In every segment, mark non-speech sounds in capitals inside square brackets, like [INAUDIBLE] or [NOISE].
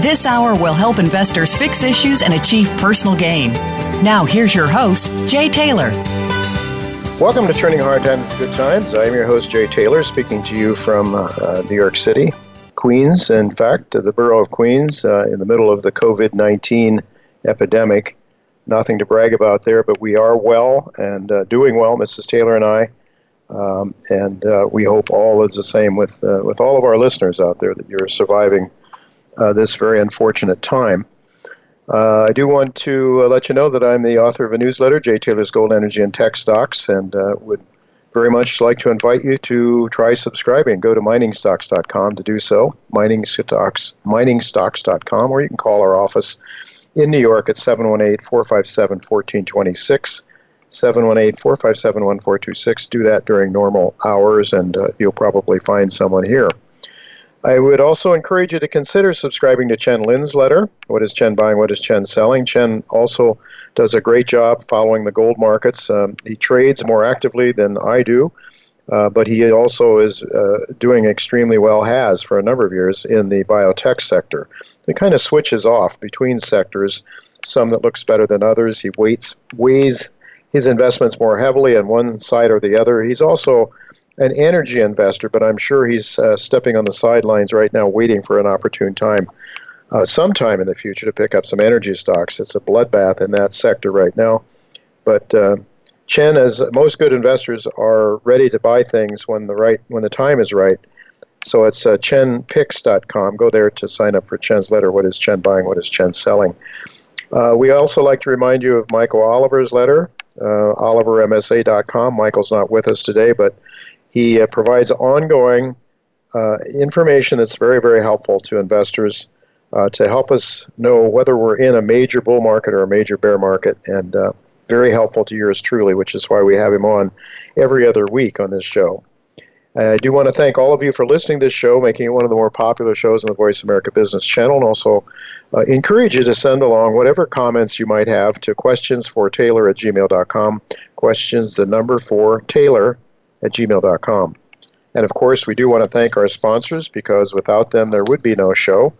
This hour will help investors fix issues and achieve personal gain. Now, here's your host, Jay Taylor. Welcome to Turning Hard Times into Good Times. I'm your host, Jay Taylor, speaking to you from uh, New York City, Queens, in fact, the borough of Queens, uh, in the middle of the COVID 19 epidemic. Nothing to brag about there, but we are well and uh, doing well, Mrs. Taylor and I. Um, and uh, we hope all is the same with, uh, with all of our listeners out there that you're surviving uh, this very unfortunate time. Uh, I do want to uh, let you know that I'm the author of a newsletter, Jay Taylor's Gold, Energy, and Tech Stocks, and uh, would very much like to invite you to try subscribing. Go to miningstocks.com to do so, miningstocks, miningstocks.com, or you can call our office in New York at 718 457 1426. 718 457 1426. Do that during normal hours, and uh, you'll probably find someone here. I would also encourage you to consider subscribing to Chen Lin's letter. What is Chen buying? What is Chen selling? Chen also does a great job following the gold markets. Um, he trades more actively than I do, uh, but he also is uh, doing extremely well, has for a number of years in the biotech sector. He kind of switches off between sectors, some that looks better than others. He weights, weighs his investments more heavily on one side or the other. He's also an energy investor, but I'm sure he's uh, stepping on the sidelines right now, waiting for an opportune time, uh, sometime in the future, to pick up some energy stocks. It's a bloodbath in that sector right now. But uh, Chen, as most good investors, are ready to buy things when the right when the time is right. So it's uh, chenpicks.com. Go there to sign up for Chen's letter. What is Chen buying? What is Chen selling? Uh, we also like to remind you of Michael Oliver's letter, uh, olivermsa.com. Michael's not with us today, but he uh, provides ongoing uh, information that's very, very helpful to investors uh, to help us know whether we're in a major bull market or a major bear market, and very helpful to yours truly, which is why we have him on every other week on this show. I do want to thank all of you for listening to this show, making it one of the more popular shows on the Voice America Business Channel, and also uh, encourage you to send along whatever comments you might have to questions for Taylor at gmail.com. Questions, the number for Taylor at gmail.com. And of course, we do want to thank our sponsors because without them, there would be no show.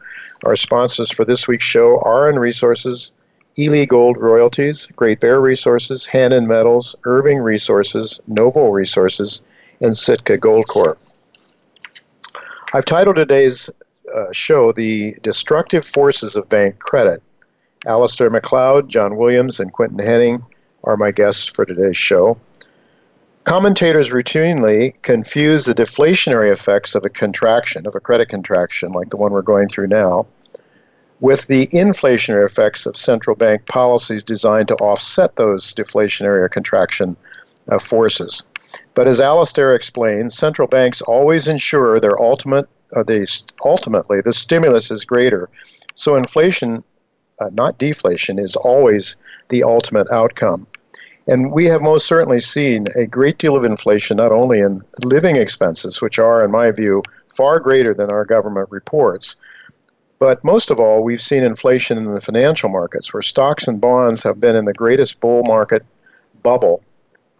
Our sponsors for this week's show are in Resources, Ely Gold Royalties, Great Bear Resources, Hannan Metals, Irving Resources, Novo Resources, and Sitka Gold Corp. I've titled today's uh, show The Destructive Forces of Bank Credit. Alasdair Macleod, John Williams, and Quinton Hennigh are my guests for today's show. Commentators routinely confuse the deflationary effects of a contraction, of a credit contraction like the one we're going through now, with the inflationary effects of central bank policies designed to offset those deflationary or contraction uh, forces. But as Alasdair explains, central banks always ensure their ultimate, uh, they ultimately the stimulus is greater. So inflation, uh, not deflation, is always the ultimate outcome. And we have most certainly seen a great deal of inflation, not only in living expenses, which are, in my view, far greater than our government reports, but most of all, we've seen inflation in the financial markets, where stocks and bonds have been in the greatest bull market bubble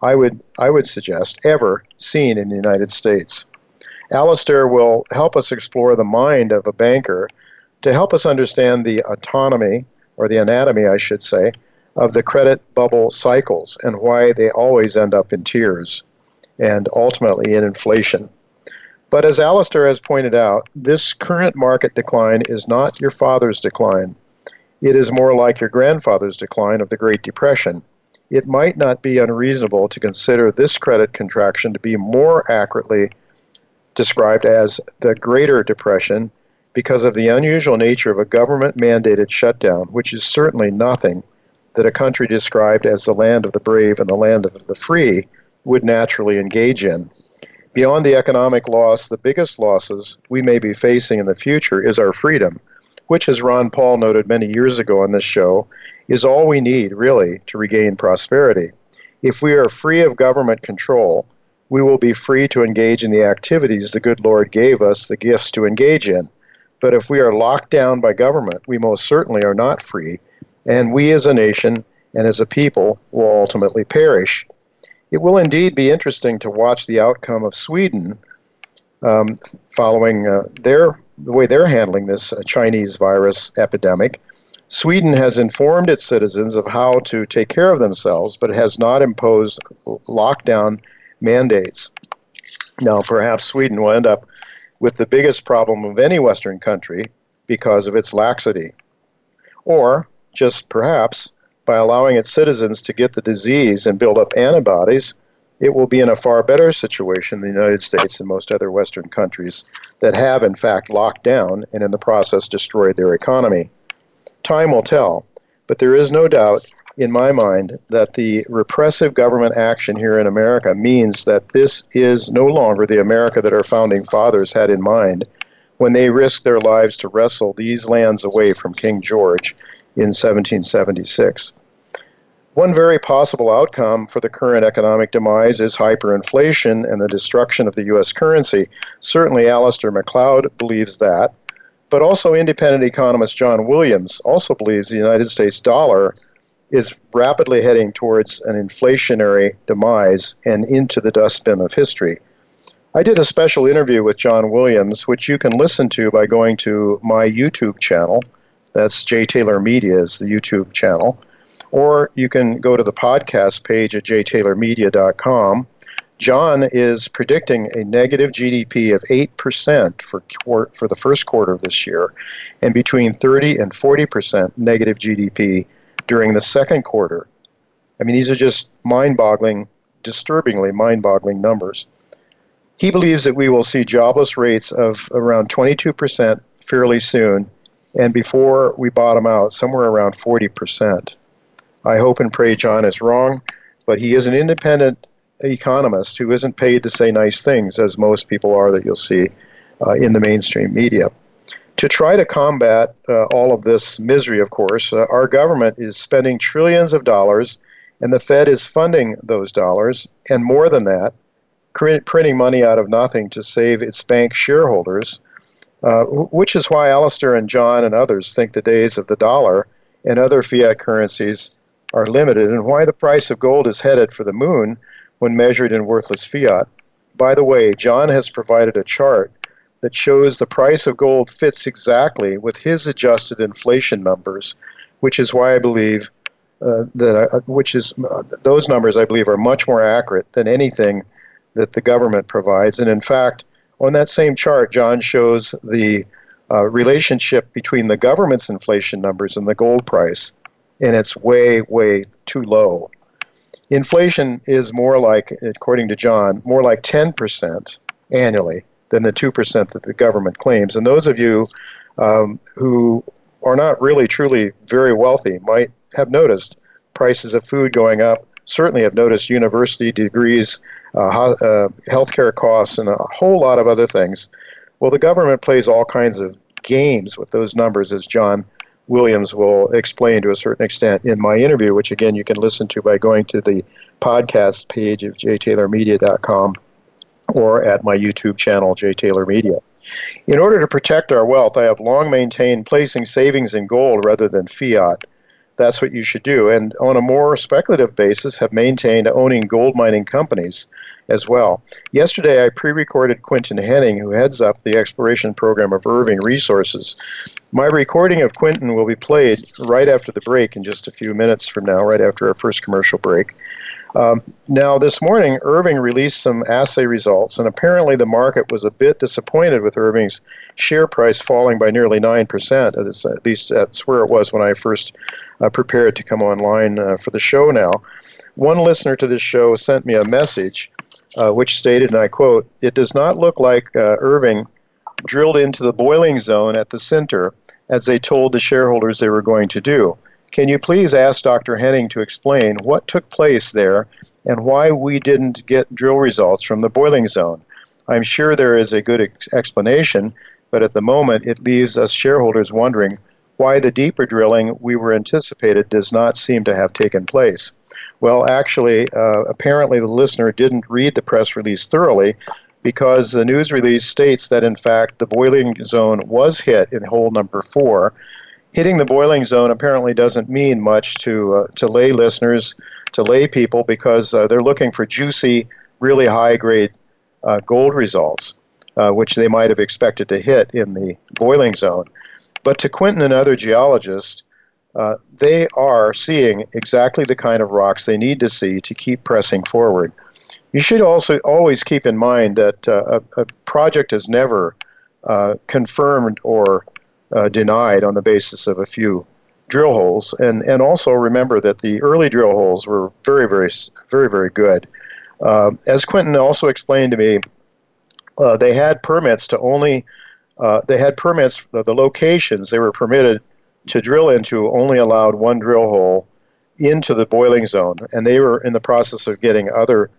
I would, I would suggest ever seen in the United States. Alasdair will help us explore the mind of a banker to help us understand the autonomy, or the anatomy, I should say, of the credit bubble cycles and why they always end up in tears and ultimately in inflation. But as Alasdair has pointed out, this current market decline is not your father's decline. it is more like your grandfather's decline of the Great Depression. It might not be unreasonable to consider this credit contraction to be more accurately described as the Greater Depression because of the unusual nature of a government mandated shutdown, which is certainly nothing that a country described as the land of the brave and the land of the free would naturally engage in. Beyond the economic loss, the biggest losses we may be facing in the future is our freedom, which, as Ron Paul noted many years ago on this show, is all we need, really, to regain prosperity. If we are free of government control, we will be free to engage in the activities the good Lord gave us the gifts to engage in. But if we are locked down by government, we most certainly are not free, and we as a nation and as a people will ultimately perish. It will indeed be interesting to watch the outcome of Sweden um, following uh, their the way they're handling this uh, Chinese virus epidemic. Sweden has informed its citizens of how to take care of themselves, but it has not imposed lockdown mandates. Now, perhaps Sweden will end up with the biggest problem of any Western country because of its laxity. Or, just perhaps, by allowing its citizens to get the disease and build up antibodies, it will be in a far better situation than the United States and most other Western countries that have, in fact, locked down and in the process destroyed their economy. Time will tell, but there is no doubt in my mind that the repressive government action here in America means that this is no longer the America that our founding fathers had in mind when they risked their lives to wrestle these lands away from King George in 1776. One very possible outcome for the current economic demise is hyperinflation and the destruction of the U.S. currency. Certainly, Alasdair Macleod believes that, but also independent economist John Williams also believes the United States dollar is rapidly heading towards an inflationary demise and into the dustbin of history. I did a special interview with John Williams, which you can listen to by going to my YouTube channel. That's J Taylor Media is the YouTube channel or you can go to the podcast page at jtaylormedia.com. John is predicting a negative GDP of 8% for, for the first quarter of this year and between 30 and 40% negative GDP during the second quarter. I mean, these are just mind boggling, disturbingly mind boggling numbers. He believes that we will see jobless rates of around 22% fairly soon, and before we bottom out, somewhere around 40%. I hope and pray John is wrong, but he is an independent economist who isn't paid to say nice things, as most people are that you'll see uh, in the mainstream media. To try to combat uh, all of this misery, of course, uh, our government is spending trillions of dollars, and the Fed is funding those dollars, and more than that, printing money out of nothing to save its bank shareholders, uh, which is why Alasdair and John and others think the days of the dollar and other fiat currencies are limited and why the price of gold is headed for the moon when measured in worthless fiat. By the way, John has provided a chart that shows the price of gold fits exactly with his adjusted inflation numbers, which is why I believe uh, that uh, which is uh, those numbers I believe are much more accurate than anything that the government provides. And in fact, on that same chart, John shows the uh, relationship between the government's inflation numbers and the gold price and it's way, way too low. Inflation is more like, according to John, more like 10% annually than the 2% that the government claims. And those of you um, who are not really truly very wealthy might have noticed prices of food going up, certainly have noticed university degrees, uh, uh, healthcare costs, and a whole lot of other things. Well, the government plays all kinds of games with those numbers, as John Williams will explain to a certain extent in my interview, which again you can listen to by going to the podcast page of jtaylormedia.com or at my YouTube channel, J Taylor Media. In order to protect our wealth, I have long maintained placing savings in gold rather than fiat. That's what you should do. And on a more speculative basis, have maintained owning gold mining companies as well. Yesterday, I pre recorded Quinton Hennigh, who heads up the exploration program of Irving Resources. My recording of Quinton will be played right after the break in just a few minutes from now, right after our first commercial break. Um, now, this morning, Irving released some assay results, and apparently the market was a bit disappointed with Irving's share price falling by nearly 9%. At least that's where it was when I first uh, prepared to come online uh, for the show now. One listener to this show sent me a message uh, which stated, and I quote, It does not look like uh, Irving drilled into the boiling zone at the center as they told the shareholders they were going to do. Can you please ask Dr. Hennigh to explain what took place there and why we didn't get drill results from the boiling zone? I'm sure there is a good ex- explanation, but at the moment it leaves us shareholders wondering why the deeper drilling we were anticipated does not seem to have taken place. Well, actually, uh, apparently the listener didn't read the press release thoroughly because the news release states that in fact the boiling zone was hit in hole number four hitting the boiling zone apparently doesn't mean much to uh, to lay listeners, to lay people, because uh, they're looking for juicy, really high grade uh, gold results, uh, which they might have expected to hit in the boiling zone. But to Quinton and other geologists, uh, they are seeing exactly the kind of rocks they need to see to keep pressing forward. You should also always keep in mind that uh, a, a, project is never confirmed or uh, denied on the basis of a few drill holes. And, and also remember that the early drill holes were very, very, very, very good. Uh, as Quinton also explained to me, uh, they had permits to only, uh, they had permits, the locations they were permitted to drill into only allowed one drill hole into the boiling zone. And they were in the process of getting other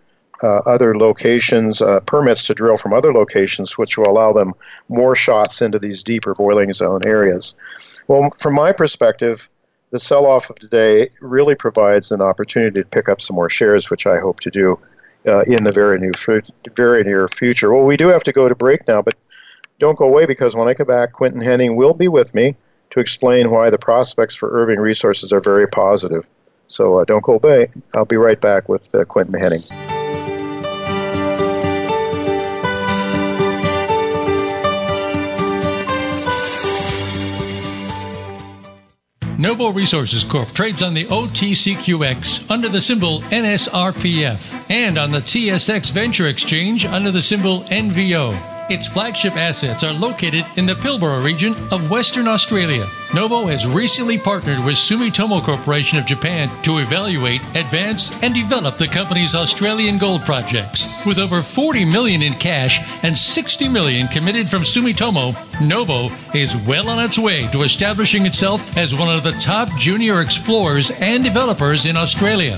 other locations, uh, permits to drill from other locations, which will allow them more shots into these deeper boiling zone areas. Well, from my perspective, the sell off of today really provides an opportunity to pick up some more shares, which I hope to do uh, in the very near, very near future. Well, we do have to go to break now, but don't go away because when I come back, Quinton Hennigh will be with me to explain why the prospects for Irving Resources are very positive. So uh, don't go away. I'll be right back with uh, Quinton Hennigh. Novo Resources Corp trades on the OTCQX under the symbol NSRPF and on the TSX Venture Exchange under the symbol NVO. Its flagship assets are located in the Pilbara region of Western Australia. Novo has recently partnered with Sumitomo Corporation of Japan to evaluate, advance, and develop the company's Australian gold projects. With over 40 million in cash and 60 million committed from Sumitomo, Novo is well on its way to establishing itself as one of the top junior explorers and developers in Australia.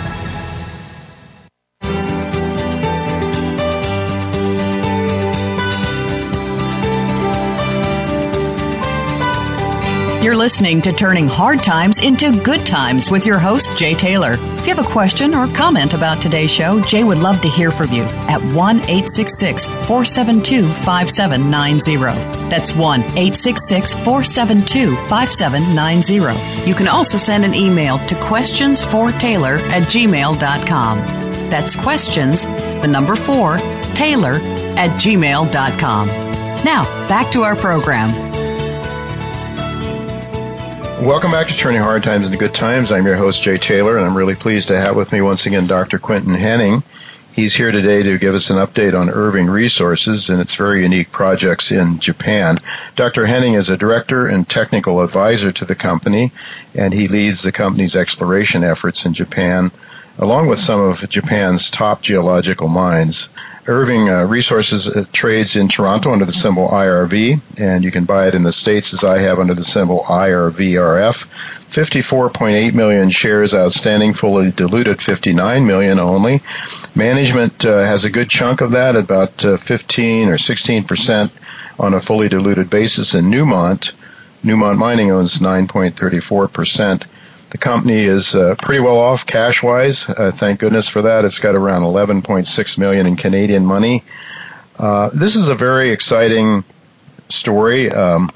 You're listening to Turning Hard Times into Good Times with your host, Jay Taylor. If you have a question or comment about today's show, Jay would love to hear from you at 1 866 472 5790. That's 1 866 472 5790. You can also send an email to questionsfortaylor at gmail.com. That's questions, the number 4, Taylor at gmail.com. Now, back to our program. Welcome back to Turning Hard Times into Good Times. I'm your host, Jay Taylor, and I'm really pleased to have with me once again Dr. Quinton Hennigh. He's here today to give us an update on Irving Resources and its very unique projects in Japan. Dr. Hennigh is a director and technical advisor to the company, and he leads the company's exploration efforts in Japan, along with some of Japan's top geological mines. Irving uh, Resources uh, trades in Toronto under the symbol IRV, and you can buy it in the States as I have under the symbol IRVRF. 54.8 million shares outstanding, fully diluted 59 million only. Management uh, has a good chunk of that, about uh, 15 or 16 percent on a fully diluted basis. In Newmont, Newmont Mining owns 9.34 percent. The company is uh, pretty well off cash wise. Uh, thank goodness for that. It's got around 11.6 million in Canadian money. Uh, this is a very exciting story. Um,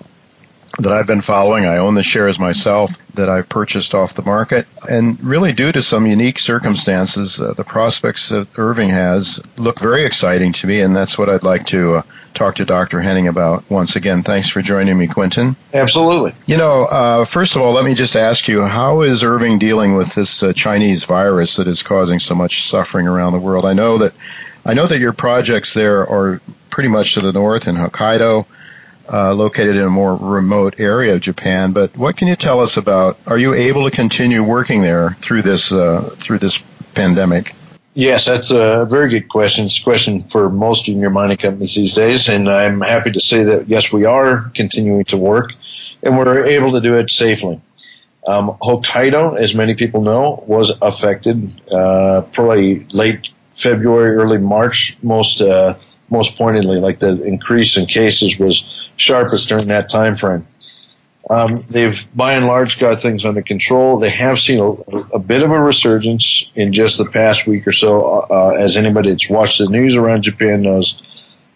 that I've been following. I own the shares myself that I've purchased off the market. And really, due to some unique circumstances, uh, the prospects that Irving has look very exciting to me. And that's what I'd like to uh, talk to Dr. Hennigh about once again. Thanks for joining me, Quinton. Absolutely. You know, uh, first of all, let me just ask you how is Irving dealing with this uh, Chinese virus that is causing so much suffering around the world? I know that. I know that your projects there are pretty much to the north in Hokkaido uh, located in a more remote area of Japan. But what can you tell us about? Are you able to continue working there through this uh, through this pandemic? Yes, that's a very good question. It's a question for most junior mining companies these days, and I'm happy to say that yes, we are continuing to work, and we're able to do it safely. Um, Hokkaido, as many people know, was affected uh, probably late February, early March. Most uh, most pointedly, like the increase in cases was sharpest during that time frame. Um, they've by and large got things under control. They have seen a, a bit of a resurgence in just the past week or so. Uh, as anybody that's watched the news around Japan knows,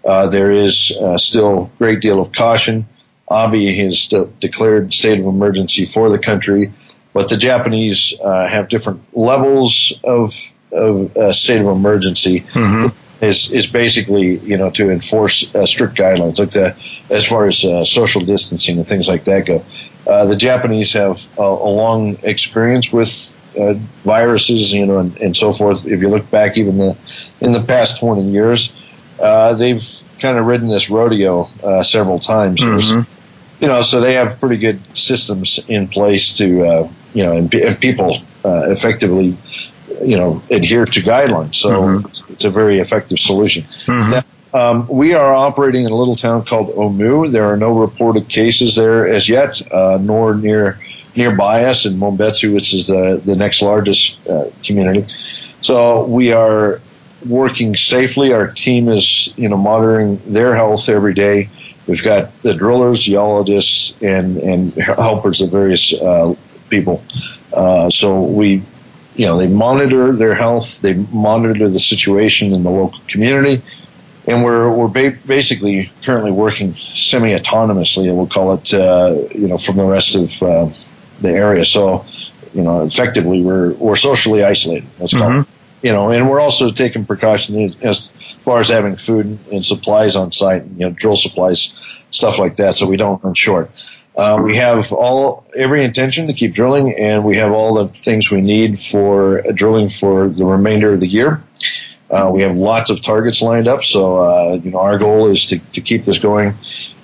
uh, there is uh, still a great deal of caution. Abe has de- declared state of emergency for the country, but the Japanese uh, have different levels of, of uh, state of emergency. Mm-hmm is is basically you know to enforce uh, strict guidelines like the as far as uh, social distancing and things like that go. Uh, the Japanese have a, a long experience with uh, viruses, you know, and, and, so forth. If you look back even the in the past twenty years, uh, they've kind of ridden this rodeo uh, several times. Mm-hmm. You know, so they have pretty good systems in place to you know, and, and people effectively you know adhere to guidelines. So mm-hmm. it's a very effective solution. Mm-hmm. Now, um, we are operating in a little town called Omu. There are no reported cases there as yet, uh, nor near nearby us in Monbetsu, which is the, the next largest uh, community. So we are working safely. Our team is you know monitoring their health every day. We've got the drillers, geologists, and and helpers of various uh, people. Uh, so we you know, they monitor their health, they monitor the situation in the local community, and we're we're ba- basically currently working semi-autonomously, we'll call it, uh, you know, from the rest of uh, the area. So, you know, effectively, we're we're socially isolated. Let's call mm-hmm. it. You know, and we're also taking precautions as far as having food and supplies on site, you know, drill supplies, stuff like that, so we don't run short. Uh, we have all every intention to keep drilling, and we have all the things we need for drilling for the remainder of the year. Uh, we have lots of targets lined up, so uh, you know our goal is to, to keep this going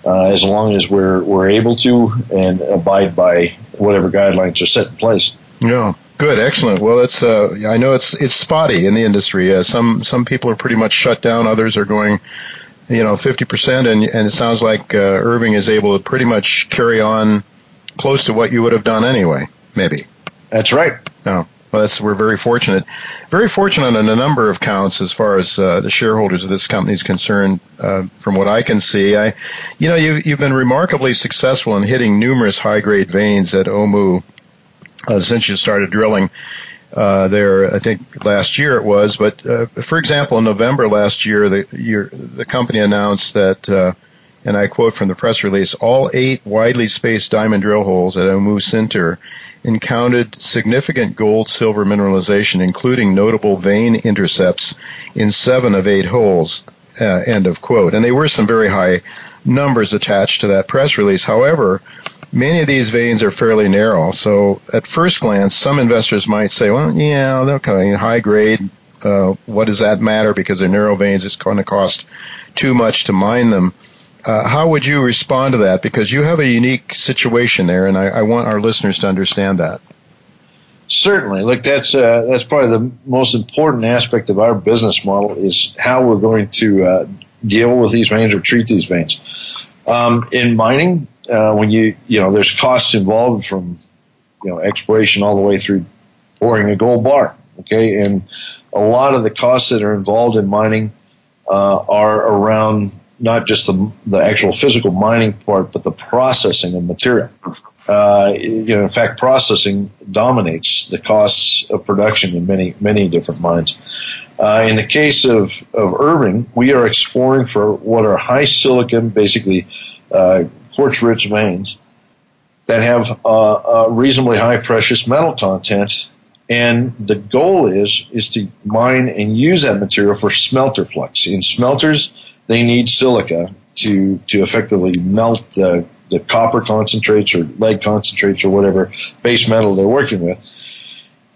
uh, as long as we're we're able to and abide by whatever guidelines are set in place. Yeah. Good, excellent. Well, it's uh, I know it's it's spotty in the industry. Uh, some some people are pretty much shut down. Others are going you know, 50%, and, and it sounds like uh, Irving is able to pretty much carry on close to what you would have done anyway, maybe. That's right. No. Well, that's, we're very fortunate. Very fortunate on a number of counts as far as uh, the shareholders of this company is concerned. Uh, from what I can see, I, you know, you've, you've been remarkably successful in hitting numerous high grade veins at Omu uh, since you started drilling uh, there, I think last year it was. But uh, for example, in November last year, the the company announced that, uh, and I quote from the press release, all eight widely spaced diamond drill holes at Omu Sinter encountered significant gold silver mineralization, including notable vein intercepts in seven of eight holes. Uh, end of quote. And there were some very high numbers attached to that press release. However, Many of these veins are fairly narrow, so at first glance, some investors might say, well, yeah, of high grade. Uh, what does that matter? Because they're narrow veins, it's going to cost too much to mine them. Uh, how would you respond to that? Because you have a unique situation there, and I, I want our listeners to understand that. Certainly, look, that's uh, that's probably the most important aspect of our business model is how we're going to uh, deal with these veins or treat these veins. Um, in mining, uh, when you you know there's costs involved from you know exploration all the way through boring a gold bar. Okay, and a lot of the costs that are involved in mining uh, are around not just the the actual physical mining part, but the processing of material. Uh, you know, in fact, processing dominates the costs of production in many many different mines. Uh, in the case of, of Irving, we are exploring for what are high silicon, basically uh, quartz rich veins that have uh, a reasonably high precious metal content. And the goal is is to mine and use that material for smelter flux. In smelters, they need silica to to effectively melt the the copper concentrates or lead concentrates or whatever base metal they're working with.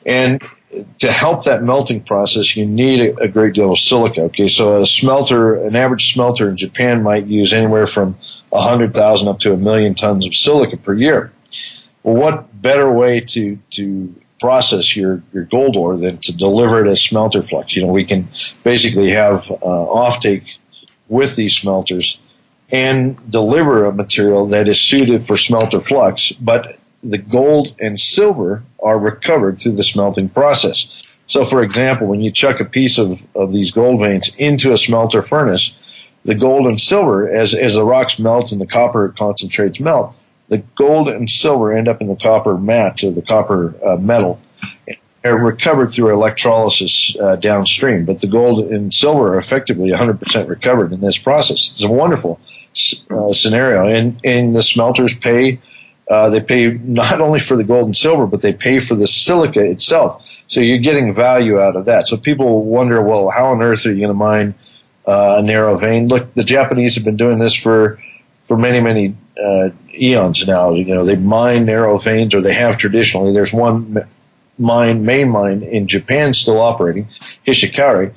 And to help that melting process, you need a, great deal of silica. Okay, so a smelter, an average smelter in Japan might use anywhere from 100,000 up to a million tons of silica per year. Well, what better way to, to process your, your gold ore than to deliver it as smelter flux? You know, we can basically have uh, offtake with these smelters and deliver a material that is suited for smelter flux, but the gold and silver are recovered through the smelting process. So, for example, when you chuck a piece of, of these gold veins into a smelter furnace, the gold and silver, as, as the rocks melt and the copper concentrates melt, the gold and silver end up in the copper matte or the copper uh, metal. Are recovered through electrolysis uh, downstream, but the gold and silver are effectively 100% recovered in this process. It's a wonderful uh, scenario, and and the smelters pay. Uh, they pay not [LAUGHS] only for the gold and silver, but they pay for the silica itself. So you're getting value out of that. So people wonder, well, how on earth are you going to mine uh, a narrow vein. Look, the Japanese have been doing this for for many many uh, eons now. You know, they mine narrow veins, or they have traditionally. There's one mine, main mine in Japan still operating, Hishikari,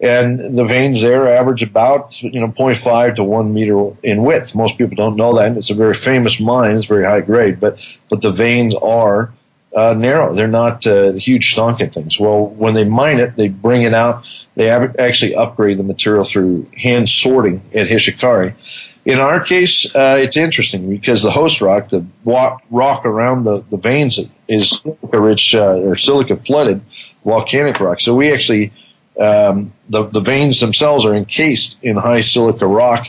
and the veins there average about you know 0.5 to 1 meter in width. Most people don't know that. It's a very famous mine. It's very high grade, but but the veins are uh, narrow. They're not uh, huge stonking things. Well, when they mine it, they bring it out. They actually upgrade the material through hand sorting at Hishikari. In our case, uh, it's interesting because the host rock, the rock around the, the veins, is silica rich uh, or silica flooded volcanic rock. So we actually, um, the, the veins themselves are encased in high silica rock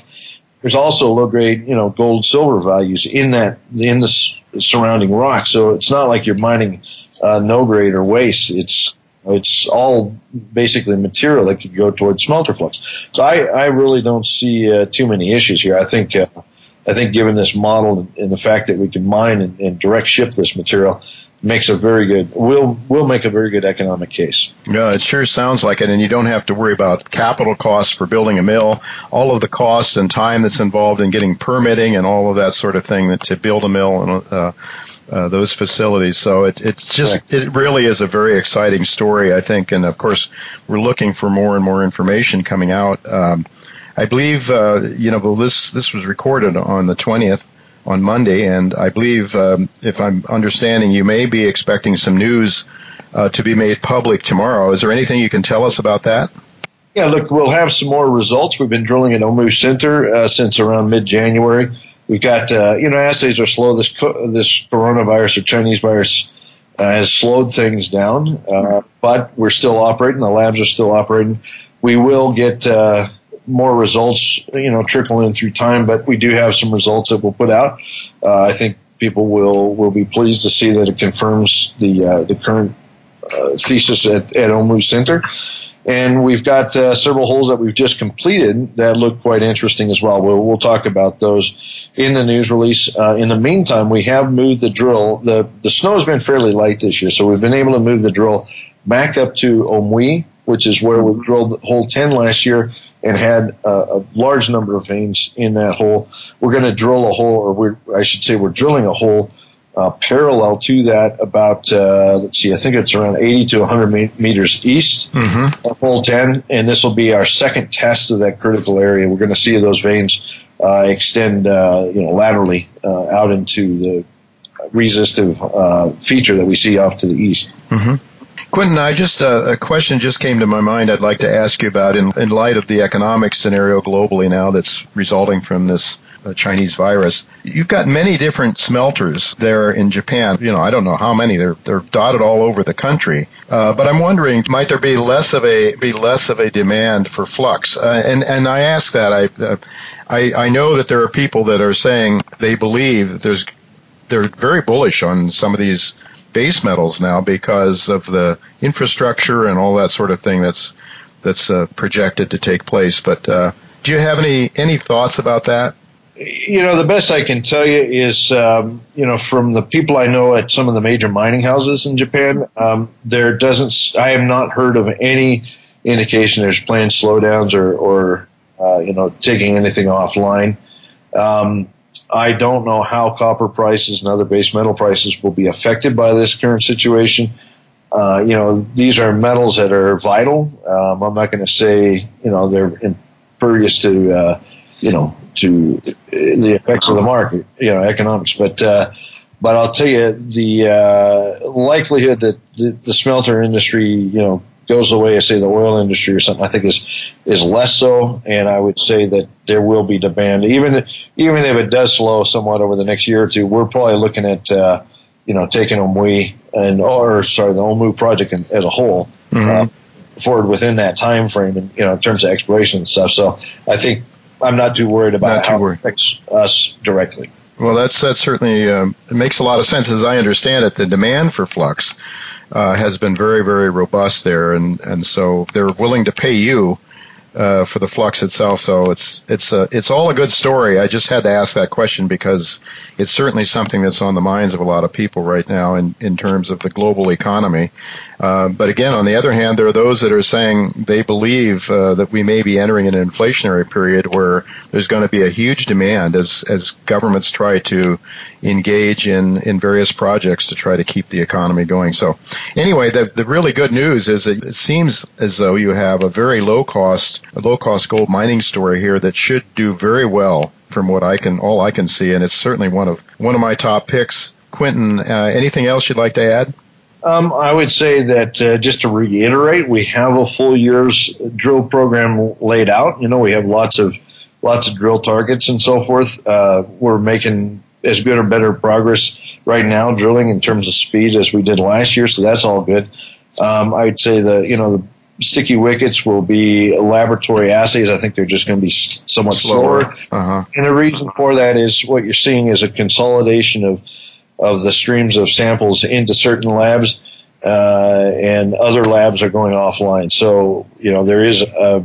there's also low grade, you know, gold silver values in that in the surrounding rock. So it's not like you're mining uh, no grade or waste. It's it's all basically material that could go towards smelter flux. So I, I really don't see uh, too many issues here. I think uh, I think given this model and the fact that we can mine and, and direct ship this material, makes a very good will will make a very good economic case. Yeah, it sure sounds like it, and you don't have to worry about capital costs for building a mill, all of the costs and time that's involved in getting permitting and all of that sort of thing that, to build a mill and uh, uh, those facilities. So it it's just it really is a very exciting story, I think, and of course we're looking for more and more information coming out. Um, I believe uh, you know well, this this was recorded on the twentieth on Monday, and I believe, um, if I'm understanding, you may be expecting some news uh, to be made public tomorrow. Is there anything you can tell us about that? Yeah, look, we'll have some more results. We've been drilling at Omu Sinter uh, since around mid-January. We've got, uh, you know, assays are slow. This this coronavirus or Chinese virus uh, has slowed things down, uh, but we're still operating. The labs are still operating. We will get uh, more results, you know, trickle in through time, but we do have some results that we'll put out. Uh, I think people will will be pleased to see that it confirms the uh, the current uh, thesis at, at Omu Sinter. And we've got uh, several holes that we've just completed that look quite interesting as well. We'll, we'll talk about those in the news release. Uh, in the meantime, we have moved the drill. The, the snow has been fairly light this year, so we've been able to move the drill back up to Omui, which is where we drilled hole 10 last year and had a, a, large number of veins in that hole. We're going to drill a hole, or we're, I should say, we're drilling a hole uh, parallel to that about, uh, let's see, I think it's around 80 to 100 meters east mm-hmm. of hole 10. And this will be our second test of that critical area. We're going to see those veins uh, extend, uh, you know, laterally uh, out into the resistive uh, feature that we see off to the east. Mm-hmm. Quinton, I just uh, a question just came to my mind. I'd like to ask you about in, in light of the economic scenario globally now that's resulting from this uh, Chinese virus. You've got many different smelters there in Japan. You know, I don't know how many. They're they're dotted all over the country. Uh, but I'm wondering, might there be less of a be less of a demand for flux? Uh, and and I ask that I, uh, I I know that there are people that are saying they believe there's they're very bullish on some of these base metals now because of the infrastructure and all that sort of thing that's that's uh, projected to take place. But uh, do you have any any thoughts about that? you know, the best I can tell you is, um, you know, from the people I know at some of the major mining houses in Japan, um, there doesn't, I have not heard of any indication there's planned slowdowns or, or uh, you know, taking anything offline. Um, I don't know how copper prices and other base metal prices will be affected by this current situation. Uh, you know, these are metals that are vital. Um, I'm not going to say, you know, they're impervious to, uh, you know, to the effects of the market, you know, economics. But uh, but I'll tell you, the uh, likelihood that the, the, smelter industry, you know, goes the way of say the oil industry or something, I think is is less so. And I would say that there will be demand, even even if it does slow somewhat over the next year or two. We're probably looking at uh, you know taking Omui and or sorry the Omu project as a whole. Mm-hmm. Uh, forward within that time frame and you know in terms of exploration and stuff so i think I'm not too worried about not how worried. it affects us directly. Well, that's that certainly um, it makes a lot of sense as I understand it. The demand for flux uh, has been very, very robust there, and and so they're willing to pay you uh, for the flux itself. So it's it's uh, it's all a good story. I just had to ask that question because it's certainly something that's on the minds of a lot of people right now in in terms of the global economy. Uh, but again, on the other hand, there are those that are saying they believe uh, that we may be entering an inflationary period where there's going to be a huge demand as as governments try to engage in in various projects to try to keep the economy going. So anyway, the the really good news is it seems as though you have a very low cost a low cost gold mining story here that should do very well from what I can all I can see, and it's certainly one of one of my top picks. Quinton, uh, anything else you'd like to add? Um, I would say that uh, just to reiterate, we have a full year's drill program laid out. You know, we have lots of lots of drill targets and so forth. Uh, we're making as good or better progress right now drilling in terms of speed as we did last year, so that's all good. Um, I would say the you know the sticky wickets will be laboratory assays. I think they're just going to be somewhat slower. slower. Uh-huh. And the reason for that is what you're seeing is a consolidation of of the streams of samples into certain labs, uh, and other labs are going offline. So you know there is a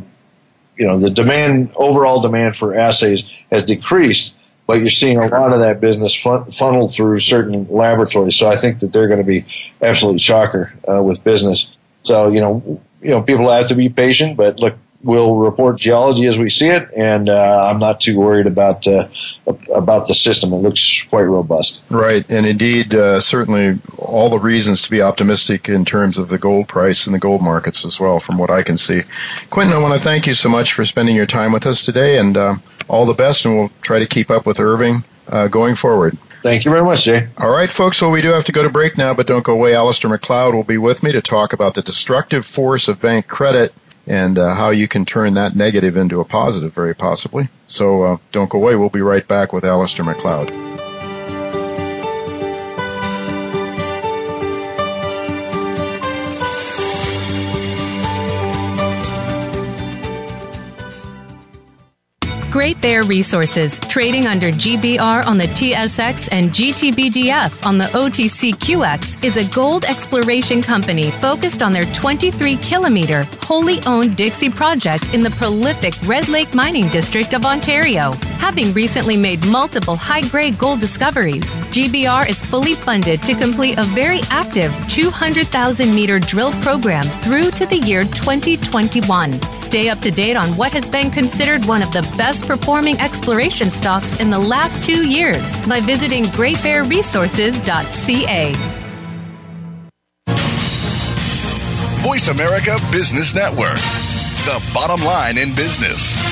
you know the demand overall demand for assays has decreased. But you're seeing a lot of that business fun- funneled through certain laboratories. So I think that they're going to be absolutely shocker uh, with business. So you know, you know, people have to be patient, but look, we'll report geology as we see it, and uh, I'm not too worried about uh, about the system. It looks quite robust. Right, and indeed, uh, certainly all the reasons to be optimistic in terms of the gold price and the gold markets as well, from what I can see. Quinton, I want to thank you so much for spending your time with us today, and uh, all the best, and we'll try to keep up with Irving uh, going forward. Thank you very much, Jay. All right, folks. Well, we do have to go to break now, but don't go away. Alasdair Macleod will be with me to talk about the destructive force of bank credit and uh, how you can turn that negative into a positive, very possibly. So uh, don't go away. We'll be right back with Alasdair Macleod. Resources, trading under GBR on the TSX and GTBDF on the OTCQX, is a gold exploration company focused on their 23 kilometer, wholly owned Dixie project in the prolific Red Lake Mining District of Ontario. Having recently made multiple high grade gold discoveries, GBR is fully funded to complete a very active 200,000 meter drill program through to the year 2021. Stay up to date on what has been considered one of the best performing exploration stocks in the last two years by visiting greatbearresources.ca. Voice America Business Network, the bottom line in business.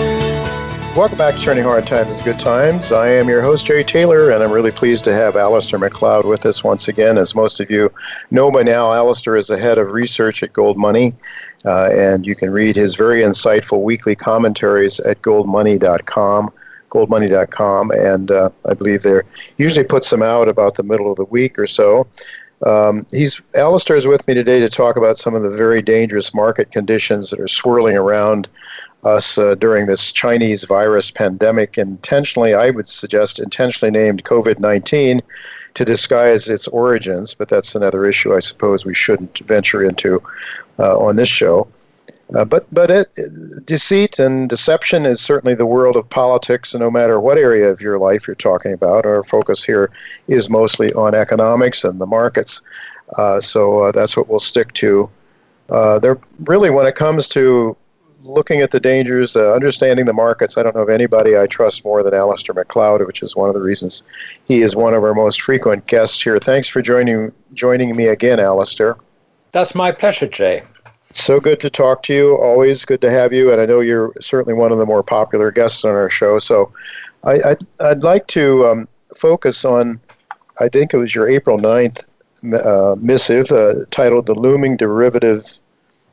Welcome back to Turning Hard Times to Good Times. I am your host, Jerry Taylor, and I'm really pleased to have Alasdair Macleod with us once again. As most of you know by now, Alasdair is the head of research at Gold Money, uh, and you can read his very insightful weekly commentaries at goldmoney.com goldmoney.com, and uh, I believe they usually puts them out about the middle of the week or so. Um, he's Alasdair is with me today to talk about some of the very dangerous market conditions that are swirling around us uh, during this Chinese virus pandemic, intentionally, I would suggest, intentionally named COVID 19 to disguise its origins, but that's another issue I suppose we shouldn't venture into uh, on this show. Uh, but but it, deceit and deception is certainly the world of politics, no matter what area of your life you're talking about. Our focus here is mostly on economics and the markets, uh, so uh, that's what we'll stick to. Uh, there really, when it comes to looking at the dangers, uh, understanding the markets, I don't know of anybody I trust more than Alasdair Macleod, which is one of the reasons he is one of our most frequent guests here. Thanks for joining joining me again, Alasdair. That's my pleasure, Jay. So good to talk to you. Always good to have you, and I know you're certainly one of the more popular guests on our show. So, I, I'd, I'd like to um, focus on, I think it was your April 9th uh, missive uh, titled "The Looming Derivative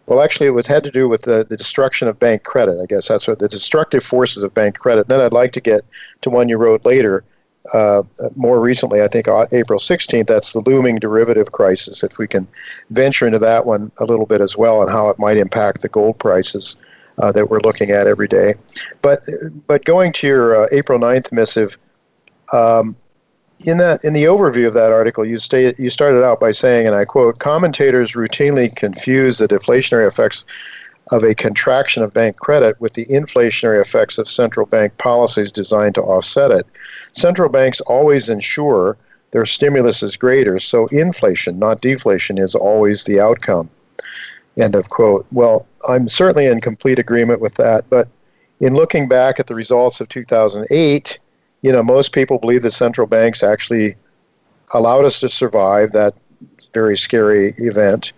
well, actually, it was had to do with the, the destruction of bank credit. I guess that's what the destructive forces of bank credit. Then I'd like to get to one you wrote later, uh, more recently, I think uh, April 16th. That's the looming derivative crisis. If we can venture into that one a little bit as well, and how it might impact the gold prices uh, that we're looking at every day. But but going to your uh, April 9th missive. Um, in that in the overview of that article, you state you started out by saying, and I quote: "Commentators routinely confuse the deflationary effects of a contraction of bank credit with the inflationary effects of central bank policies designed to offset it. Central banks always ensure their stimulus is greater, so inflation, not deflation, is always the outcome." End of quote. Well, I'm certainly in complete agreement with that, but in looking back at the results of 2008 you know, most people believe that central banks actually allowed us to survive that very scary event.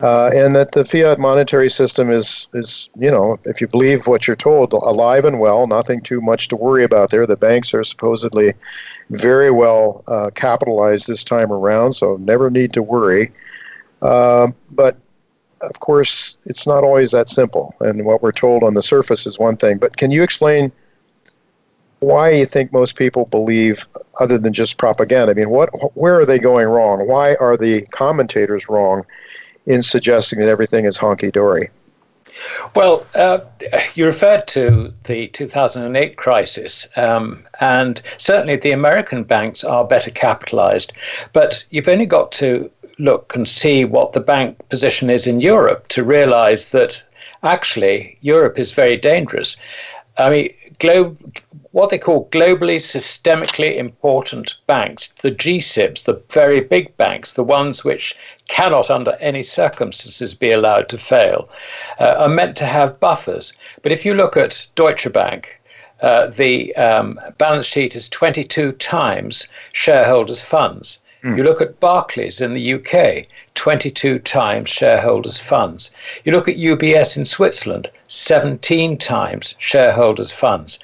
Uh, and that the fiat monetary system is, is, you know, if you believe what you're told, alive and well, nothing too much to worry about there. The banks are supposedly very well uh, capitalized this time around, so never need to worry. Uh, but of course, it's not always that simple. And what we're told on the surface is one thing. But can you explain why you think most people believe other than just propaganda. I mean, what where are they going wrong? Why are the commentators wrong in suggesting that everything is honky dory? Well, uh, you referred to the 2008 crisis, um, and certainly the American banks are better capitalized, but you've only got to look and see what the bank position is in Europe to realize that actually Europe is very dangerous. I mean, globe, what they call globally systemically important banks, the GSIBs, the very big banks, the ones which cannot under any circumstances be allowed to fail, uh, are meant to have buffers. But if you look at Deutsche Bank, uh, the um, balance sheet is 22 times shareholders' funds. Mm. You look at Barclays in the UK, 22 times shareholders' funds. You look at UBS in Switzerland, 17 times shareholders' funds.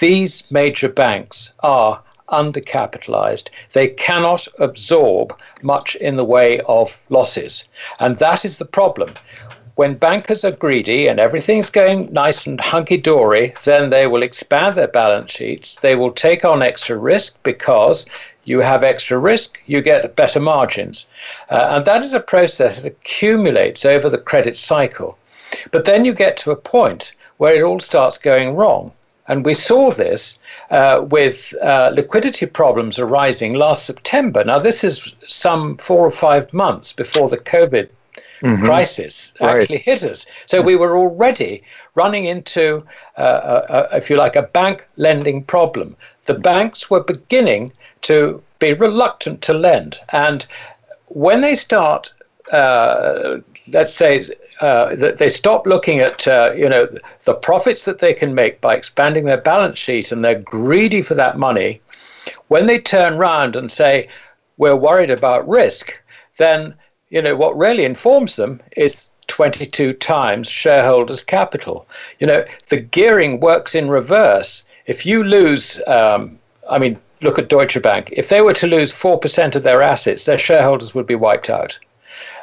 These major banks are undercapitalized. They cannot absorb much in the way of losses. And that is the problem. When bankers are greedy and everything's going nice and hunky dory, then they will expand their balance sheets. They will take on extra risk because you have extra risk, you get better margins. Uh, and that is a process that accumulates over the credit cycle. But then you get to a point where it all starts going wrong. And we saw this uh, with uh, liquidity problems arising last September. Now, this is some four or five months before the COVID mm-hmm. crisis right. actually hit us. So we were already running into, uh, a, a, if you like, a bank lending problem. The banks were beginning to be reluctant to lend. And when they start, uh, let's say, uh, that they stop looking at uh, you know the profits that they can make by expanding their balance sheet, and they're greedy for that money. When they turn round and say we're worried about risk, then you know what really informs them is 22 times shareholders' capital. You know, the gearing works in reverse. If you lose, um, I mean, look at Deutsche Bank. If they were to lose 4% of their assets, their shareholders would be wiped out.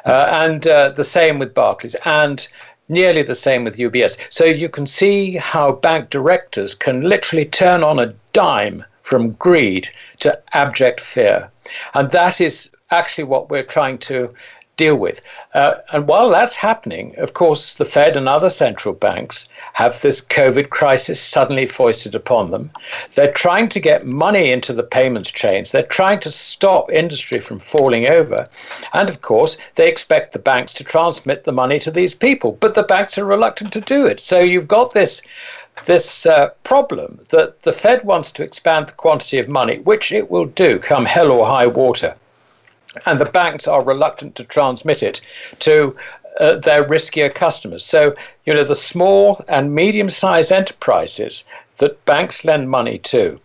Uh, and uh, the same with Barclays. And nearly the same with UBS. So you can see how bank directors can literally turn on a dime from greed to abject fear. And that is actually what we're trying to deal with. Uh, and while that's happening, of course, the Fed and other central banks have this COVID crisis suddenly foisted upon them. They're trying to get money into the payments chains. They're trying to stop industry from falling over. And of course, they expect the banks to transmit the money to these people, but the banks are reluctant to do it. So you've got this this uh, problem that the Fed wants to expand the quantity of money, which it will do come hell or high water and the banks are reluctant to transmit it to uh, their riskier customers. So, you know, the small and medium sized enterprises that banks lend money to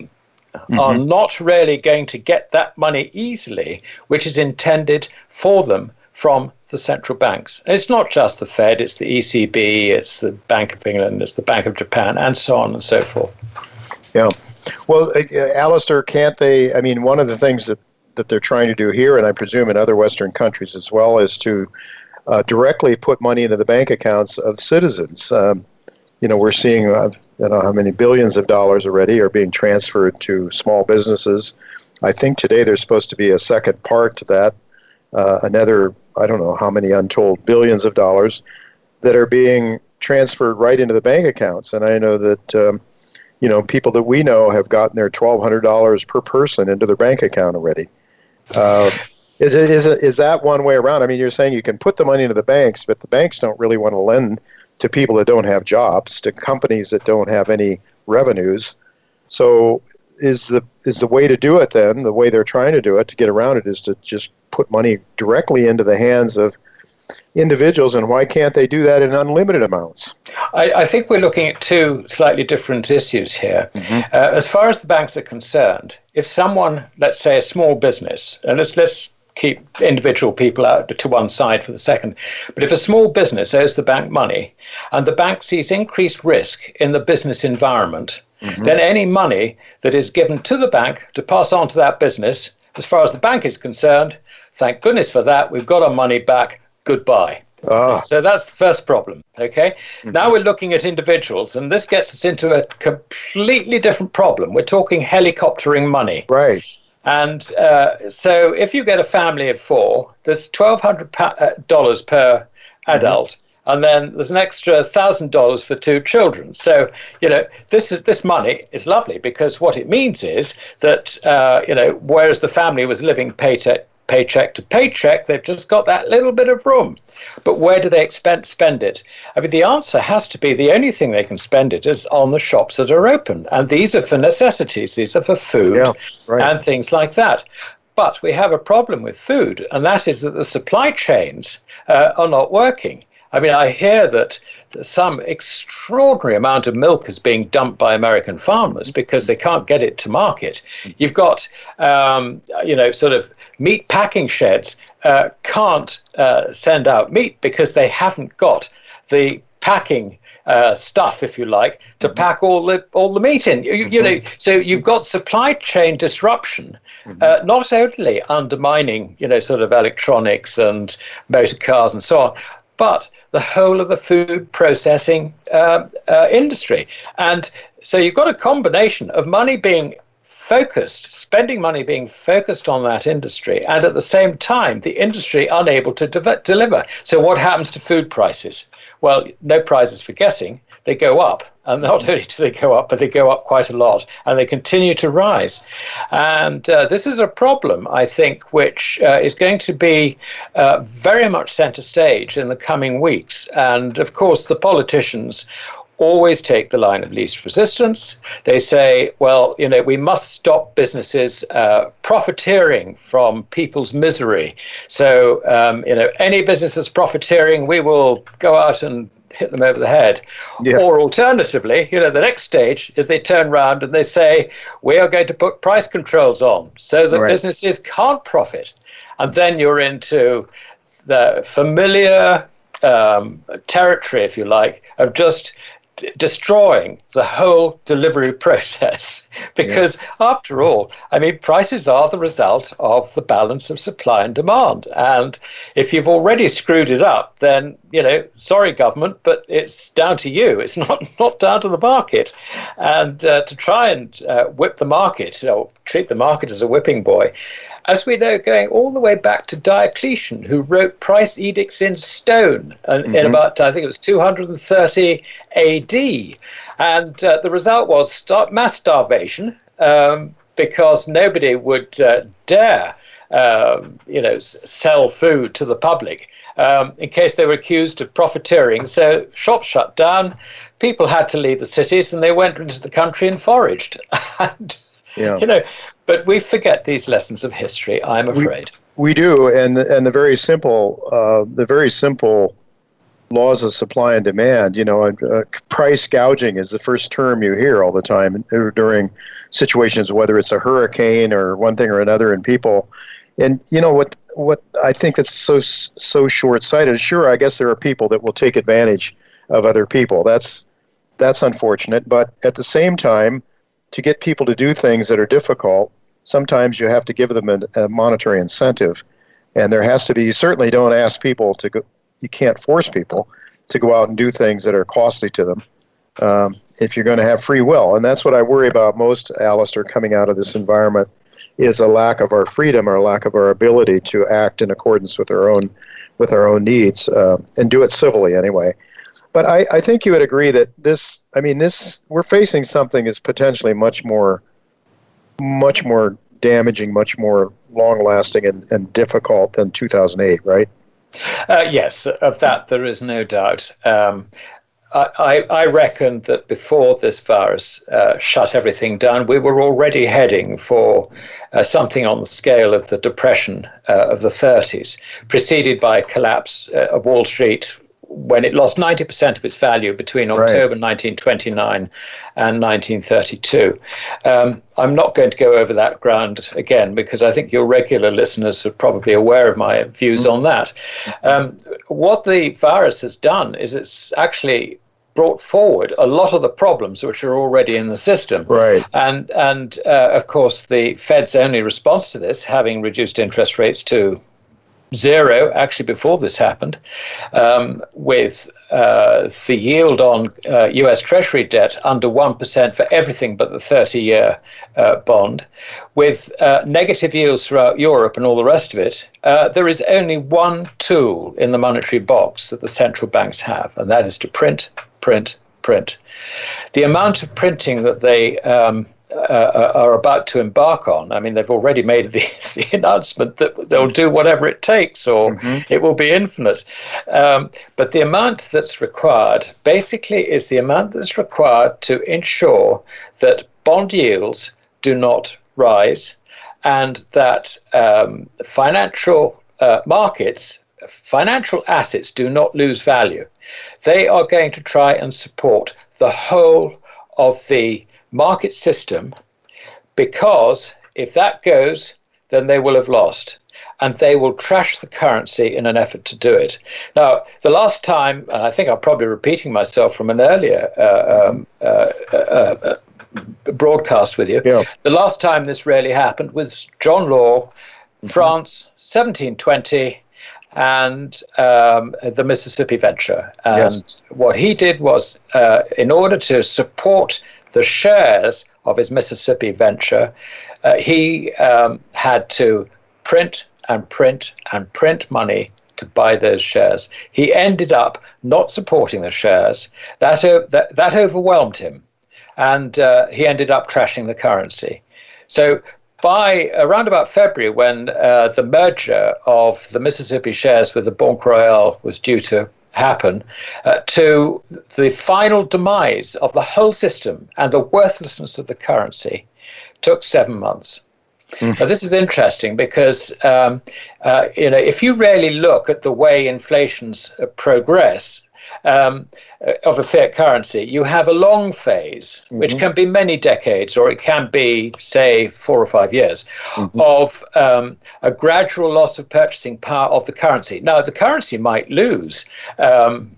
mm-hmm. are not really going to get that money easily, which is intended for them from the central banks. it's not just the Fed, it's the ECB, it's the Bank of England, it's the Bank of Japan, and so on and so forth. Yeah. Well, uh, Alasdair, can't they? I mean, one of the things that that they're trying to do here, and I presume in other Western countries as well, is to uh, directly put money into the bank accounts of citizens. Um, you know, we're seeing uh, I don't know how many billions of dollars already are being transferred to small businesses. I think today there's supposed to be a second part to that, uh, another I don't know how many untold billions of dollars that are being transferred right into the bank accounts. And I know that um, you know people that we know have gotten their twelve hundred dollars per person into their bank account already. Uh, is, is, is that one way around? I mean, you're saying you can put the money into the banks, but the banks don't really want to lend to people that don't have jobs, to companies that don't have any revenues. So, is the is the way to do it then? The way they're trying to do it to get around it is to just put money directly into the hands of individuals, and why can't they do that in unlimited amounts? I, I think we're looking at two slightly different issues here. Mm-hmm. Uh, as far as the banks are concerned, if someone, let's say a small business, and let's, let's keep individual people out to one side for the second. But if a small business owes the bank money and the bank sees increased risk in the business environment, mm-hmm. then any money that is given to the bank to pass on to that business, as far as the bank is concerned, thank goodness for that, we've got our money back goodbye. Oh. So that's the first problem. Okay. Mm-hmm. Now we're looking at individuals, and this gets us into a completely different problem. We're talking helicoptering money. Right. And uh, so if you get a family of four, there's $1,200 uh, per adult. Mm-hmm. And then there's an extra thousand dollars for two children. So you know this is this money is lovely because what it means is that uh, you know whereas the family was living paycheck paycheck to paycheck. They've just got that little bit of room. But where do they expend, spend it? I mean, the answer has to be the only thing they can spend it is on the shops that are open. And these are for necessities, these are for food yeah, right. and things like that. But we have a problem with food, and that is that the supply chains uh, are not working. I mean, I hear that some extraordinary amount of milk is being dumped by American farmers because they can't get it to market. You've got, um, you know, sort of meat packing sheds uh, can't uh, send out meat because they haven't got the packing uh, stuff, if you like, to mm-hmm. pack all the all the meat in. You, you mm-hmm. know, so you've got supply chain disruption, mm-hmm. uh, not only undermining, you know, sort of electronics and motor cars and so on, but the whole of the food processing uh, uh, industry. And so you've got a combination of money being focused, spending money being focused on that industry, and at the same time, the industry unable to de- deliver. So, what happens to food prices? Well, no prizes for guessing. They go up. And not [LAUGHS] only do they go up, but they go up quite a lot and they continue to rise. And uh, this is a problem, I think, which uh, is going to be uh, very much center stage in the coming weeks. And of course, the politicians always take the line of least resistance. They say, well, you know, we must stop businesses uh, profiteering from people's misery. So, um, you know, any business that's profiteering, we will go out and hit them over the head. Yeah. Or alternatively, you know, the next stage is they turn around and they say, we are going to put price controls on so that right. businesses can't profit. And then you're into the familiar um, territory, if you like, of just destroying the whole delivery [LAUGHS] process. Because yeah. after all i mean prices are the result of the balance of supply and demand. And if you've already screwed it up then you know sorry government but it's down to you. It's [LAUGHS] not not down to the market. And uh, to try and uh, whip the market or treat the market as a whipping boy as we know, going all the way back to Diocletian, who wrote price edicts in stone in, mm-hmm. in about, I think it was 230 AD. And uh, the result was start mass starvation um, because nobody would uh, dare. Um, you know, sell food to the public um, in case they were accused of profiteering. So shops shut down, people had to leave the cities, and they went into the country and foraged. [LAUGHS] and yeah. you know, but we forget these lessons of history. I'm afraid we, we do, and and the very simple, uh, the very simple laws of supply and demand. You know, uh, price gouging is the first term you hear all the time during situations, whether it's a hurricane or one thing or another, and people. And you know what? What I think that's so so short sighted. Sure, I guess there are people that will take advantage of other people. That's that's unfortunate. But at the same time, to get people to do things that are difficult, sometimes you have to give them a, a monetary incentive. And there has to be, you certainly don't ask people to go, you can't force people to go out and do things that are costly to them um, if you're going to have free will. And that's what I worry about most, Alasdair, coming out of this environment is a lack of our freedom or lack of our ability to act in accordance with our own with our own needs uh, and do it civilly anyway. But I, I think you would agree that this, I mean, this, we're facing something is potentially much more, much more damaging, much more long lasting and, and difficult than 2008, right? Uh, yes, of that there is no doubt. Um, I, I, reckon that before this virus uh, shut everything down, we were already heading for uh, something on the scale of the depression uh, of the 30s, preceded by a collapse uh, of Wall Street when it lost 90% of its value between October right. 1929 and 1932. Um, I'm not going to go over that ground again because I think your regular listeners are probably aware of my views mm. on that. Um, what the virus has done is it's actually brought forward a lot of the problems which are already in the system. Right. And and uh, of course the Fed's only response to this, having reduced interest rates to zero actually before this happened, um, with uh, the yield on uh, US Treasury debt under 1% for everything but the 30 year uh, bond, with uh, negative yields throughout Europe and all the rest of it, uh, there is only one tool in the monetary box that the central banks have, and that is to print, print, print. The amount of printing that they um, uh, are about to embark on. I mean, they've already made the, [LAUGHS] the announcement that they'll do whatever it takes or mm-hmm. it will be infinite. Um, but the amount that's required basically is the amount that's required to ensure that bond yields do not rise and that um, financial uh, markets, financial assets do not lose value. They are going to try and support the whole of the market system because if that goes, then they will have lost. And they will trash the currency in an effort to do it. Now, the last time, and I think I'm probably repeating myself from an earlier uh, um, uh, uh, uh broadcast with you, yeah. the last time this really happened was John Law, mm-hmm. France, 1720 and um, the Mississippi Venture. And yes. what he did was, uh, in order to support the shares of his Mississippi venture, uh, he um, had to print and print and print money to buy those shares. He ended up not supporting the shares. That, uh, that, that overwhelmed him, and uh, he ended up trashing the currency. So by around about February, when uh, the merger of the Mississippi shares with the Banque Royale was due to happen uh, to the final demise of the whole system and the worthlessness of the currency took seven months. Mm. Now, this is interesting because um, uh, you know if you really look at the way inflations uh, progress, um, of a fiat currency, you have a long phase, mm-hmm. which can be many decades, or it can be, say, four or five years, mm-hmm. of um, a gradual loss of purchasing power of the currency. Now, the currency might lose. Um,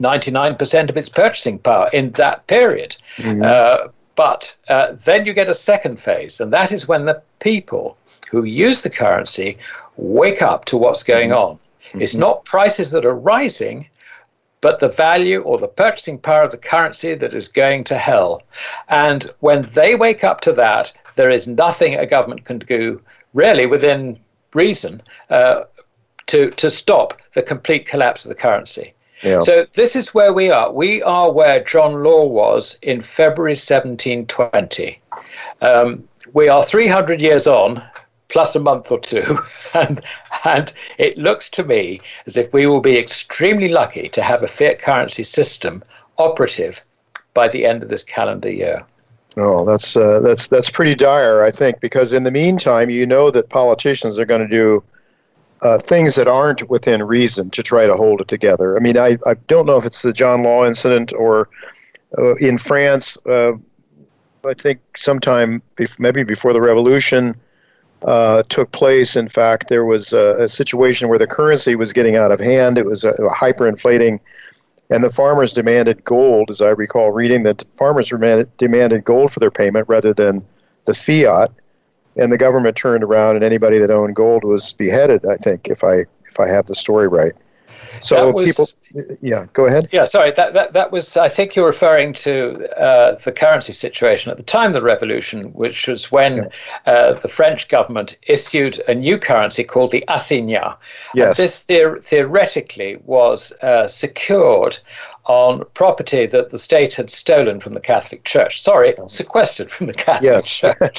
99% of its purchasing power in that period. Mm-hmm. Uh, but uh, then you get a second phase, and that is when the people who use the currency wake up to what's going mm-hmm. on. Mm-hmm. It's not prices that are rising, but the value or the purchasing power of the currency that is going to hell. And when they wake up to that, there is nothing a government can do, really, within reason, uh, to, to stop the complete collapse of the currency. Yeah. So this is where we are. We are where John Law was in February 1720. Um, we are 300 years on, plus a month or two, [LAUGHS] and, and it looks to me as if we will be extremely lucky to have a fiat currency system operative by the end of this calendar year. Oh, that's uh, that's that's pretty dire, I think, because in the meantime, you know that politicians are going to do uh, things that aren't within reason to try to hold it together. I mean, I, I don't know if it's the John Law incident or uh, in France. Uh, I think sometime bef- maybe before the revolution uh, took place. In fact, there was a, a, situation where the currency was getting out of hand. It was a, a hyperinflating, and the farmers demanded gold. As I recall reading, that farmers demanded, demanded gold for their payment rather than the fiat and the government turned around and anybody that owned gold was beheaded i think if i if i have the story right so was, people yeah go ahead yeah sorry that, that that was i think you're referring to uh, the currency situation at the time of the revolution which was when yeah. uh, the french government issued a new currency called the assignat yes. And this theor- theoretically was uh, secured on property that the state had stolen from the Catholic Church. Sorry, sequestered from the Catholic yes. Church.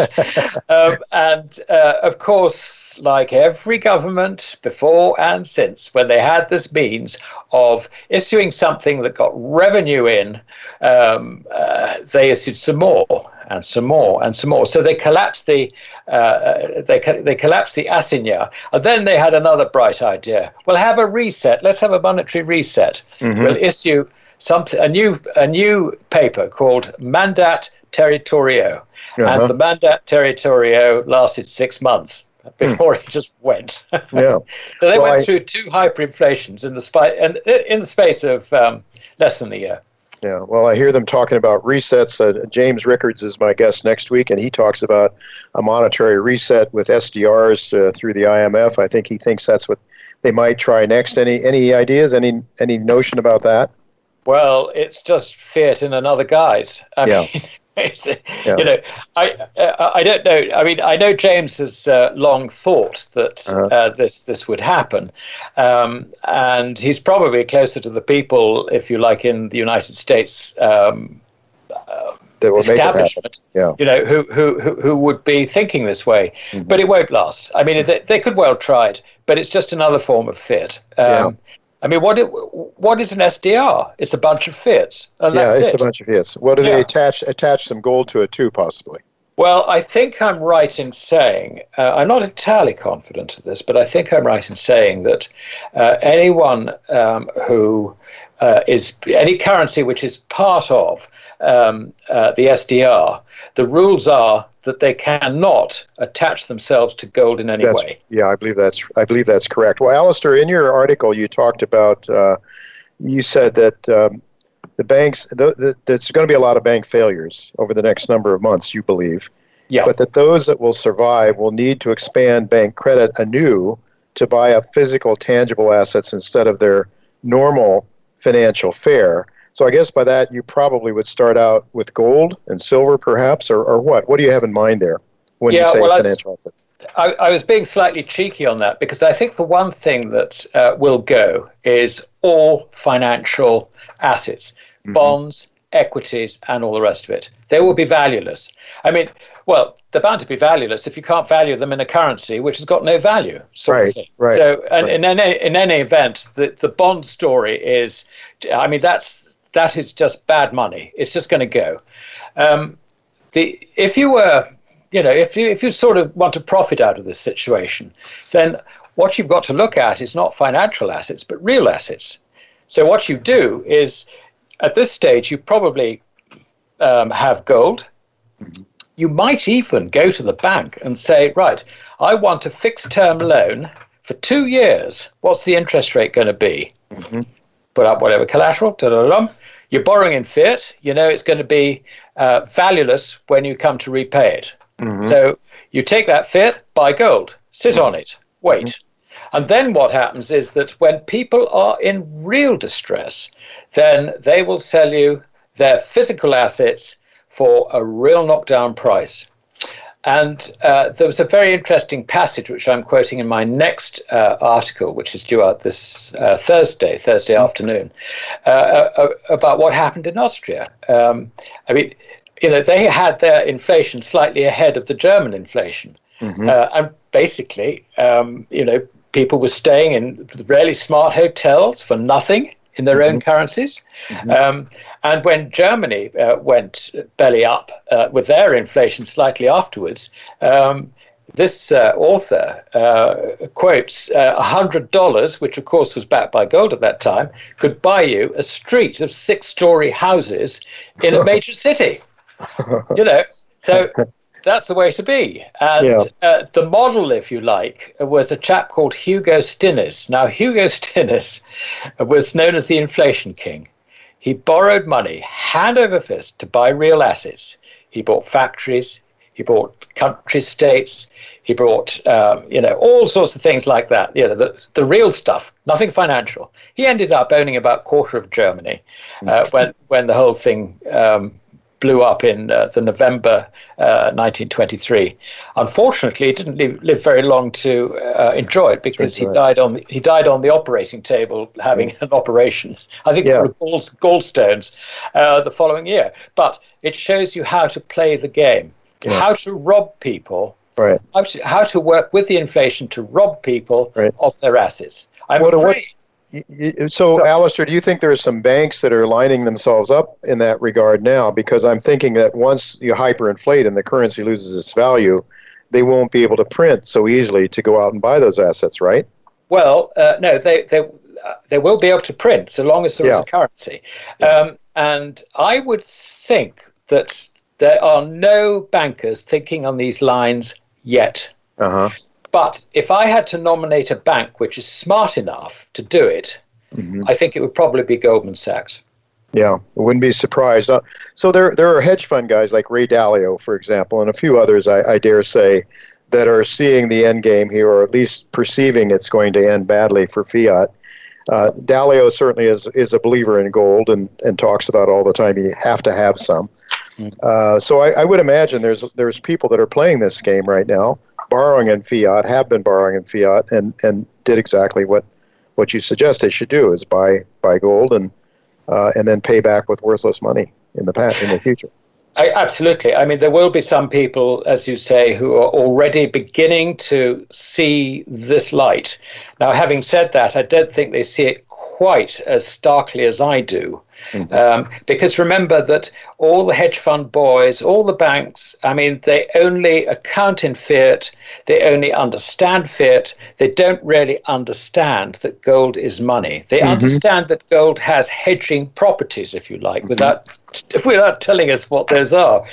[LAUGHS] um, and uh, of course, like every government before and since, when they had this means of issuing something that got revenue in, um, uh, they issued some more and some more and some more. So they collapsed the uh, they they collapsed the assignat, and then they had another bright idea. We'll have a reset. Let's have a monetary reset. Mm-hmm. We'll issue something a new a new paper called Mandat Territorial, uh-huh. and the Mandat Territorial lasted six months [LAUGHS] before it just went. [LAUGHS] Yeah. so they well, went I, through two hyperinflations in the spi- and in the space of um, less than a year. Yeah, well, I hear them talking about resets. Uh, James Rickards is my guest next week, and he talks about a monetary reset with SDRs uh, through the IMF. I think he thinks that's what they might try next. Any any ideas? Any any notion about that? Well, it's just fiat in another guise. I yeah. Mean, yeah. You know, I uh, I don't know. I mean, I know James has uh, long thought that uh-huh. uh, this this would happen, um, and he's probably closer to the people, if you like, in the United States. Um, uh, establishment, yeah. you know, who, who who who would be thinking this way, mm-hmm. but it won't last. I mean, they, they could well try it, but it's just another form of fit. Um, yeah. I mean, what it, what is an SDR? It's a bunch of fiats. yeah, it's it. a bunch of fiats. What do yeah. they attach attach some gold to it too, possibly? Well, I think I'm right in saying, uh, I'm not entirely confident of this, but I think I'm right in saying that uh, anyone um, who uh, is any currency which is part of um, uh, the SDR, the rules are that they cannot attach themselves to gold in any that's, way. Yeah, I believe that's I believe that's correct. Well, Alasdair, in your article, you talked about uh, you said that um, the banks the, the, there's going to be a lot of bank failures over the next number of months. You believe, yeah, but that those that will survive will need to expand bank credit anew to buy up physical, tangible assets instead of their normal financial fare. So I guess by that you probably would start out with gold and silver, perhaps, or, or what? What do you have in mind there when yeah, you say well, financial assets? I, I, was being slightly cheeky on that because I think the one thing that uh, will go is all financial assets, mm-hmm. bonds, equities, and all the rest of it. They will be valueless. I mean, well, they're bound to be valueless if you can't value them in a currency which has got no value. Sort right, of thing. right. So, and right. in any in any event, the the bond story is, I mean, that's that is just bad money. It's just going to go. Um, the if you were, you know, if you if you sort of want to profit out of this situation, then what you've got to look at is not financial assets but real assets. So what you do is, at this stage, you probably um, have gold. You might even go to the bank and say, right, I want a fixed term loan for two years. What's the interest rate going to be? Mm-hmm. Put up whatever collateral. Da-da-da-da. You're borrowing in fiat. You know it's going to be uh, valueless when you come to repay it. Mm-hmm. So you take that fiat, buy gold, sit mm-hmm. on it, wait. Mm-hmm. And then what happens is that when people are in real distress, then they will sell you their physical assets for a real knockdown price. And uh, there was a very interesting passage, which I'm quoting in my next uh, article, which is due out this uh, Thursday, Thursday mm-hmm. afternoon, uh, uh, uh, about what happened in Austria. Um, I mean, you know, they had their inflation slightly ahead of the German inflation. Mm-hmm. and basically, um, you know, people were staying in really smart hotels for nothing in their mm-hmm. own currencies. Mm-hmm. Um, and when Germany uh, went belly up uh, with their inflation slightly afterwards, um, this uh, author uh, quotes $100, uh, which of course was backed by gold at that time, could buy you a street of six story houses in a [LAUGHS] major city. You know, so that's the way to be. And yeah. uh, the model, if you like, was a chap called Hugo Stinnes. Now, Hugo [LAUGHS] Stinnes was known as the inflation king. He borrowed money hand over fist to buy real assets. He bought factories, he bought country states, he bought, um, you know, all sorts of things like that. You know, the, the real stuff, nothing financial. He ended up owning about a quarter of Germany uh, mm. when when the whole thing um, blew up in uh, the November uh, 1923. Unfortunately, he didn't live, live very long to uh, enjoy it because he died on the, he died on the operating table having an operation. I think yeah. for gallstones uh, the following year. But it shows you how to play the game, yeah. how to rob people. Right. How to, how to work with the inflation to rob people right. of their assets. I'm what, afraid so, Alasdair, do you think there are some banks that are lining themselves up in that regard now? Because I'm thinking that once you hyperinflate and the currency loses its value, they won't be able to print so easily to go out and buy those assets, right? Well, uh, no, they they uh, they will be able to print so long as there yeah. is a currency, um, and I would think that there are no bankers thinking on these lines yet. Uh-huh. But if I had to nominate a bank which is smart enough to do it, mm-hmm. I think it would probably be Goldman Sachs. Yeah, I wouldn't be surprised. Uh, so there, there are hedge fund guys like Ray Dalio, for example, and a few others, I, I dare say, that are seeing the end game here, or at least perceiving it's going to end badly for fiat. Uh, Dalio certainly is, is a believer in gold and, and talks about all the time you have to have some. Mm-hmm. Uh, so I, I, would imagine there's there's people that are playing this game right now borrowing in fiat, have been borrowing in fiat, and, and did exactly what, what you suggest they should do is buy buy gold and uh, and then pay back with worthless money in the past in the future. I, absolutely. I mean, there will be some people, as you say, who are already beginning to see this light. Now, having said that, I don't think they see it quite as starkly as I do. Mm-hmm. Um, because remember that all the hedge fund boys, all the banks, I mean, they only account in fiat, they only understand fiat, they don't really understand that gold is money. They mm-hmm. understand that gold has hedging properties, if you like, mm-hmm. without [LAUGHS] without telling us what those are.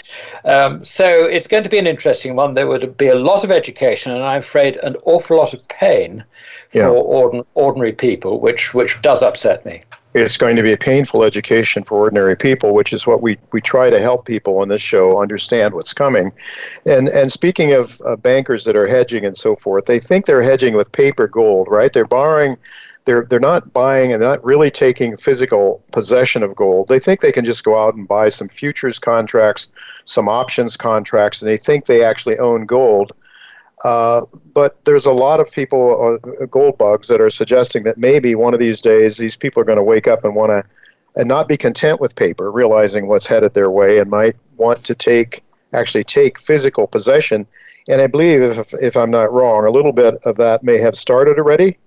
Um, so it's going to be an interesting one. There would be a lot of education, and I'm afraid an awful lot of pain for yeah. ordin- ordinary people, which which does upset me it's going to be a painful education for ordinary people, which is what we, we try to help people on this show understand what's coming. And and speaking of uh, bankers that are hedging and so forth, they think they're hedging with paper gold, right? They're borrowing, they're they're not buying and not really taking physical possession of gold. They think they can just go out and buy some futures contracts, some options contracts, and they think they actually own gold uh, but there's a lot of people, uh, gold bugs, that are suggesting that maybe one of these days these people are going to wake up and want to and not be content with paper, realizing what's headed their way, and might want to take actually take physical possession. And I believe, if, if I'm not wrong, a little bit of that may have started already.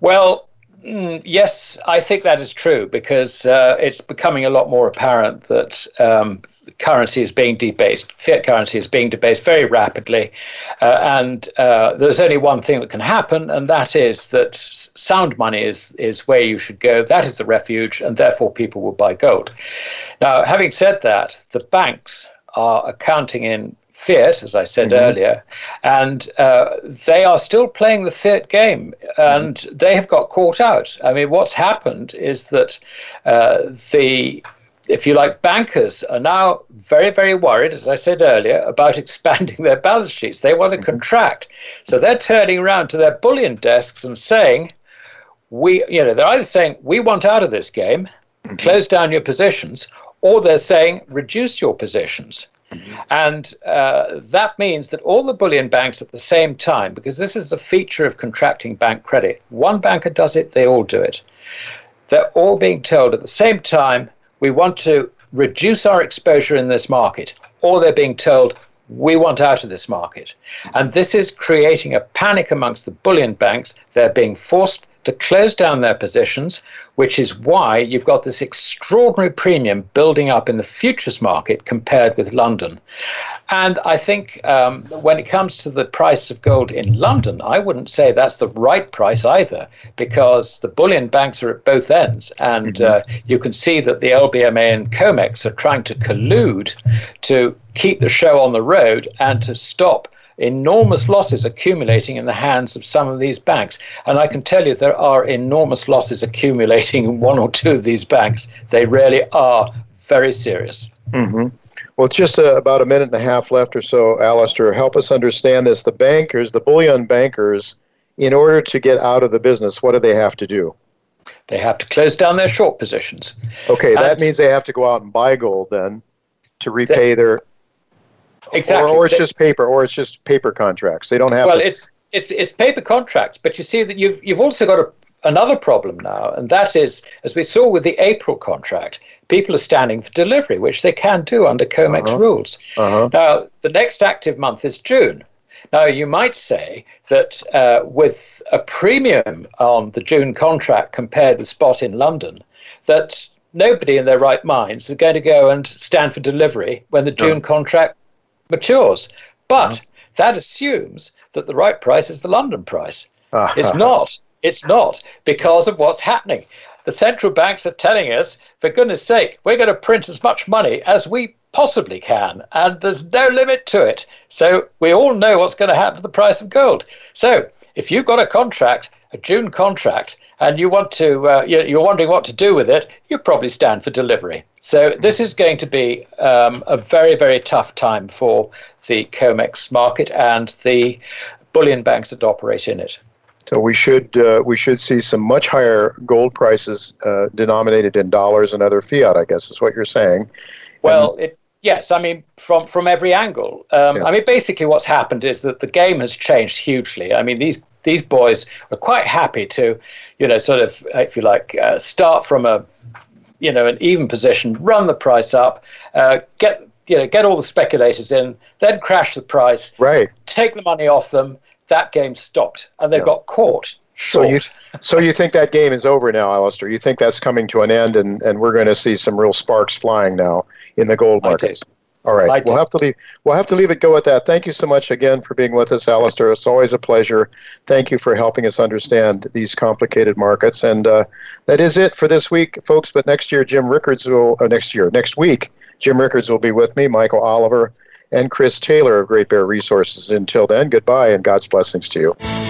Well, Mm, yes, I think that is true because uh, it's becoming a lot more apparent that um, currency is being debased. Fiat currency is being debased very rapidly. Uh, and uh, there's only one thing that can happen, and that is that sound money is, is where you should go. That is the refuge, and therefore people will buy gold. Now, having said that, the banks are accounting in fiat, as I said mm-hmm. earlier, and uh, they are still playing the fiat game, and mm-hmm. they have got caught out. I mean, what's happened is that uh, the if you like, bankers are now very, very worried, as I said earlier, about [LAUGHS] expanding their balance sheets. They want to mm-hmm. contract. So they're turning around to their bullion desks and saying, we, you know, they're either saying, we want out of this game, mm-hmm. close down your positions, or they're saying, reduce your positions. And uh, that means that all the bullion banks at the same time, because this is the feature of contracting bank credit, one banker does it, they all do it. They're all being told at the same time, we want to reduce our exposure in this market, or they're being told, we want out of this market. And this is creating a panic amongst the bullion banks. They're being forced to close down their positions, which is why you've got this extraordinary premium building up in the futures market compared with London. And I think um, when it comes to the price of gold in London, I wouldn't say that's the right price either, because the bullion banks are at both ends. And mm-hmm. uh, you can see that the LBMA and COMEX are trying to collude to keep the show on the road and to stop enormous losses accumulating in the hands of some of these banks. And I can tell you there are enormous losses accumulating in one or two of these banks. They really are very serious. Mm-hmm. Well, it's just uh, about a minute and a half left or so, Alasdair. Help us understand this. The bankers, the bullion bankers, in order to get out of the business, what do they have to do? They have to close down their short positions. Okay, that means they have to go out and buy gold then to repay their Exactly. Or, or it's just paper, or it's just paper contracts. They don't have. Well, to... it's it's it's paper contracts, but you see that you've you've also got a, another problem now, and that is, as we saw with the April contract, people are standing for delivery, which they can do under COMEX uh-huh. rules. Uh-huh. Now, the next active month is June. Now, you might say that uh, with a premium on the June contract compared with spot in London, that nobody in their right minds is going to go and stand for delivery when the June contract matures. But that assumes that the right price is the London price. Uh-huh. It's not. It's not because of what's happening. The central banks are telling us, for goodness sake, we're going to print as much money as we possibly can, and there's no limit to it. So we all know what's going to happen to the price of gold. So if you've got a contract, a June contract, and you want to, uh, you're wondering what to do with it, you probably stand for delivery. So this is going to be um, a very, very tough time for the COMEX market and the bullion banks that operate in it. So we should uh, we should see some much higher gold prices uh, denominated in dollars and other fiat. I guess is what you're saying. Well, and, it, yes. I mean, from from every angle. Um, yeah. I mean, basically, what's happened is that the game has changed hugely. I mean, these these boys are quite happy to, you know, sort of, if you like, uh, start from a, you know, an even position, run the price up, uh, get, you know, get all the speculators in, then crash the price, right? Take the money off them. That game stopped, and they yeah. got caught. Short. So you, so you think that game is over now, Alasdair? You think that's coming to an end, and, and we're going to see some real sparks flying now in the gold markets? All right, we'll have to leave. We'll have to leave it go at that. Thank you so much again for being with us, Alasdair. It's always a pleasure. Thank you for helping us understand these complicated markets. And uh, that is it for this week, folks. But next year, Jim Rickards will. Uh, next year, next week, Jim Rickards will be with me, Michael Oliver, and Chris Taylor of Great Bear Resources. Until then, goodbye and God's blessings to you.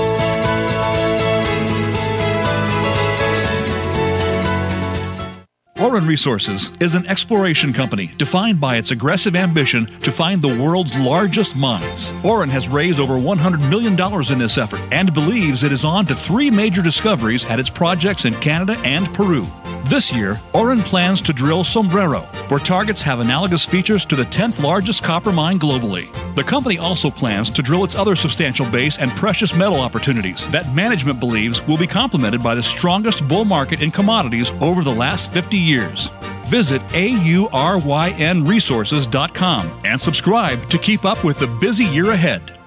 Auryn Resources is an exploration company defined by its aggressive ambition to find the world's largest mines. Auryn has raised over $100 million in this effort and believes it is on to three major discoveries at its projects in Canada and Peru. This year, Auryn plans to drill Sombrero, where targets have analogous features to the 10th largest copper mine globally. The company also plans to drill its other substantial base and precious metal opportunities that management believes will be complemented by the strongest bull market in commodities over the last 50 years. Visit aurynresources.com and subscribe to keep up with the busy year ahead.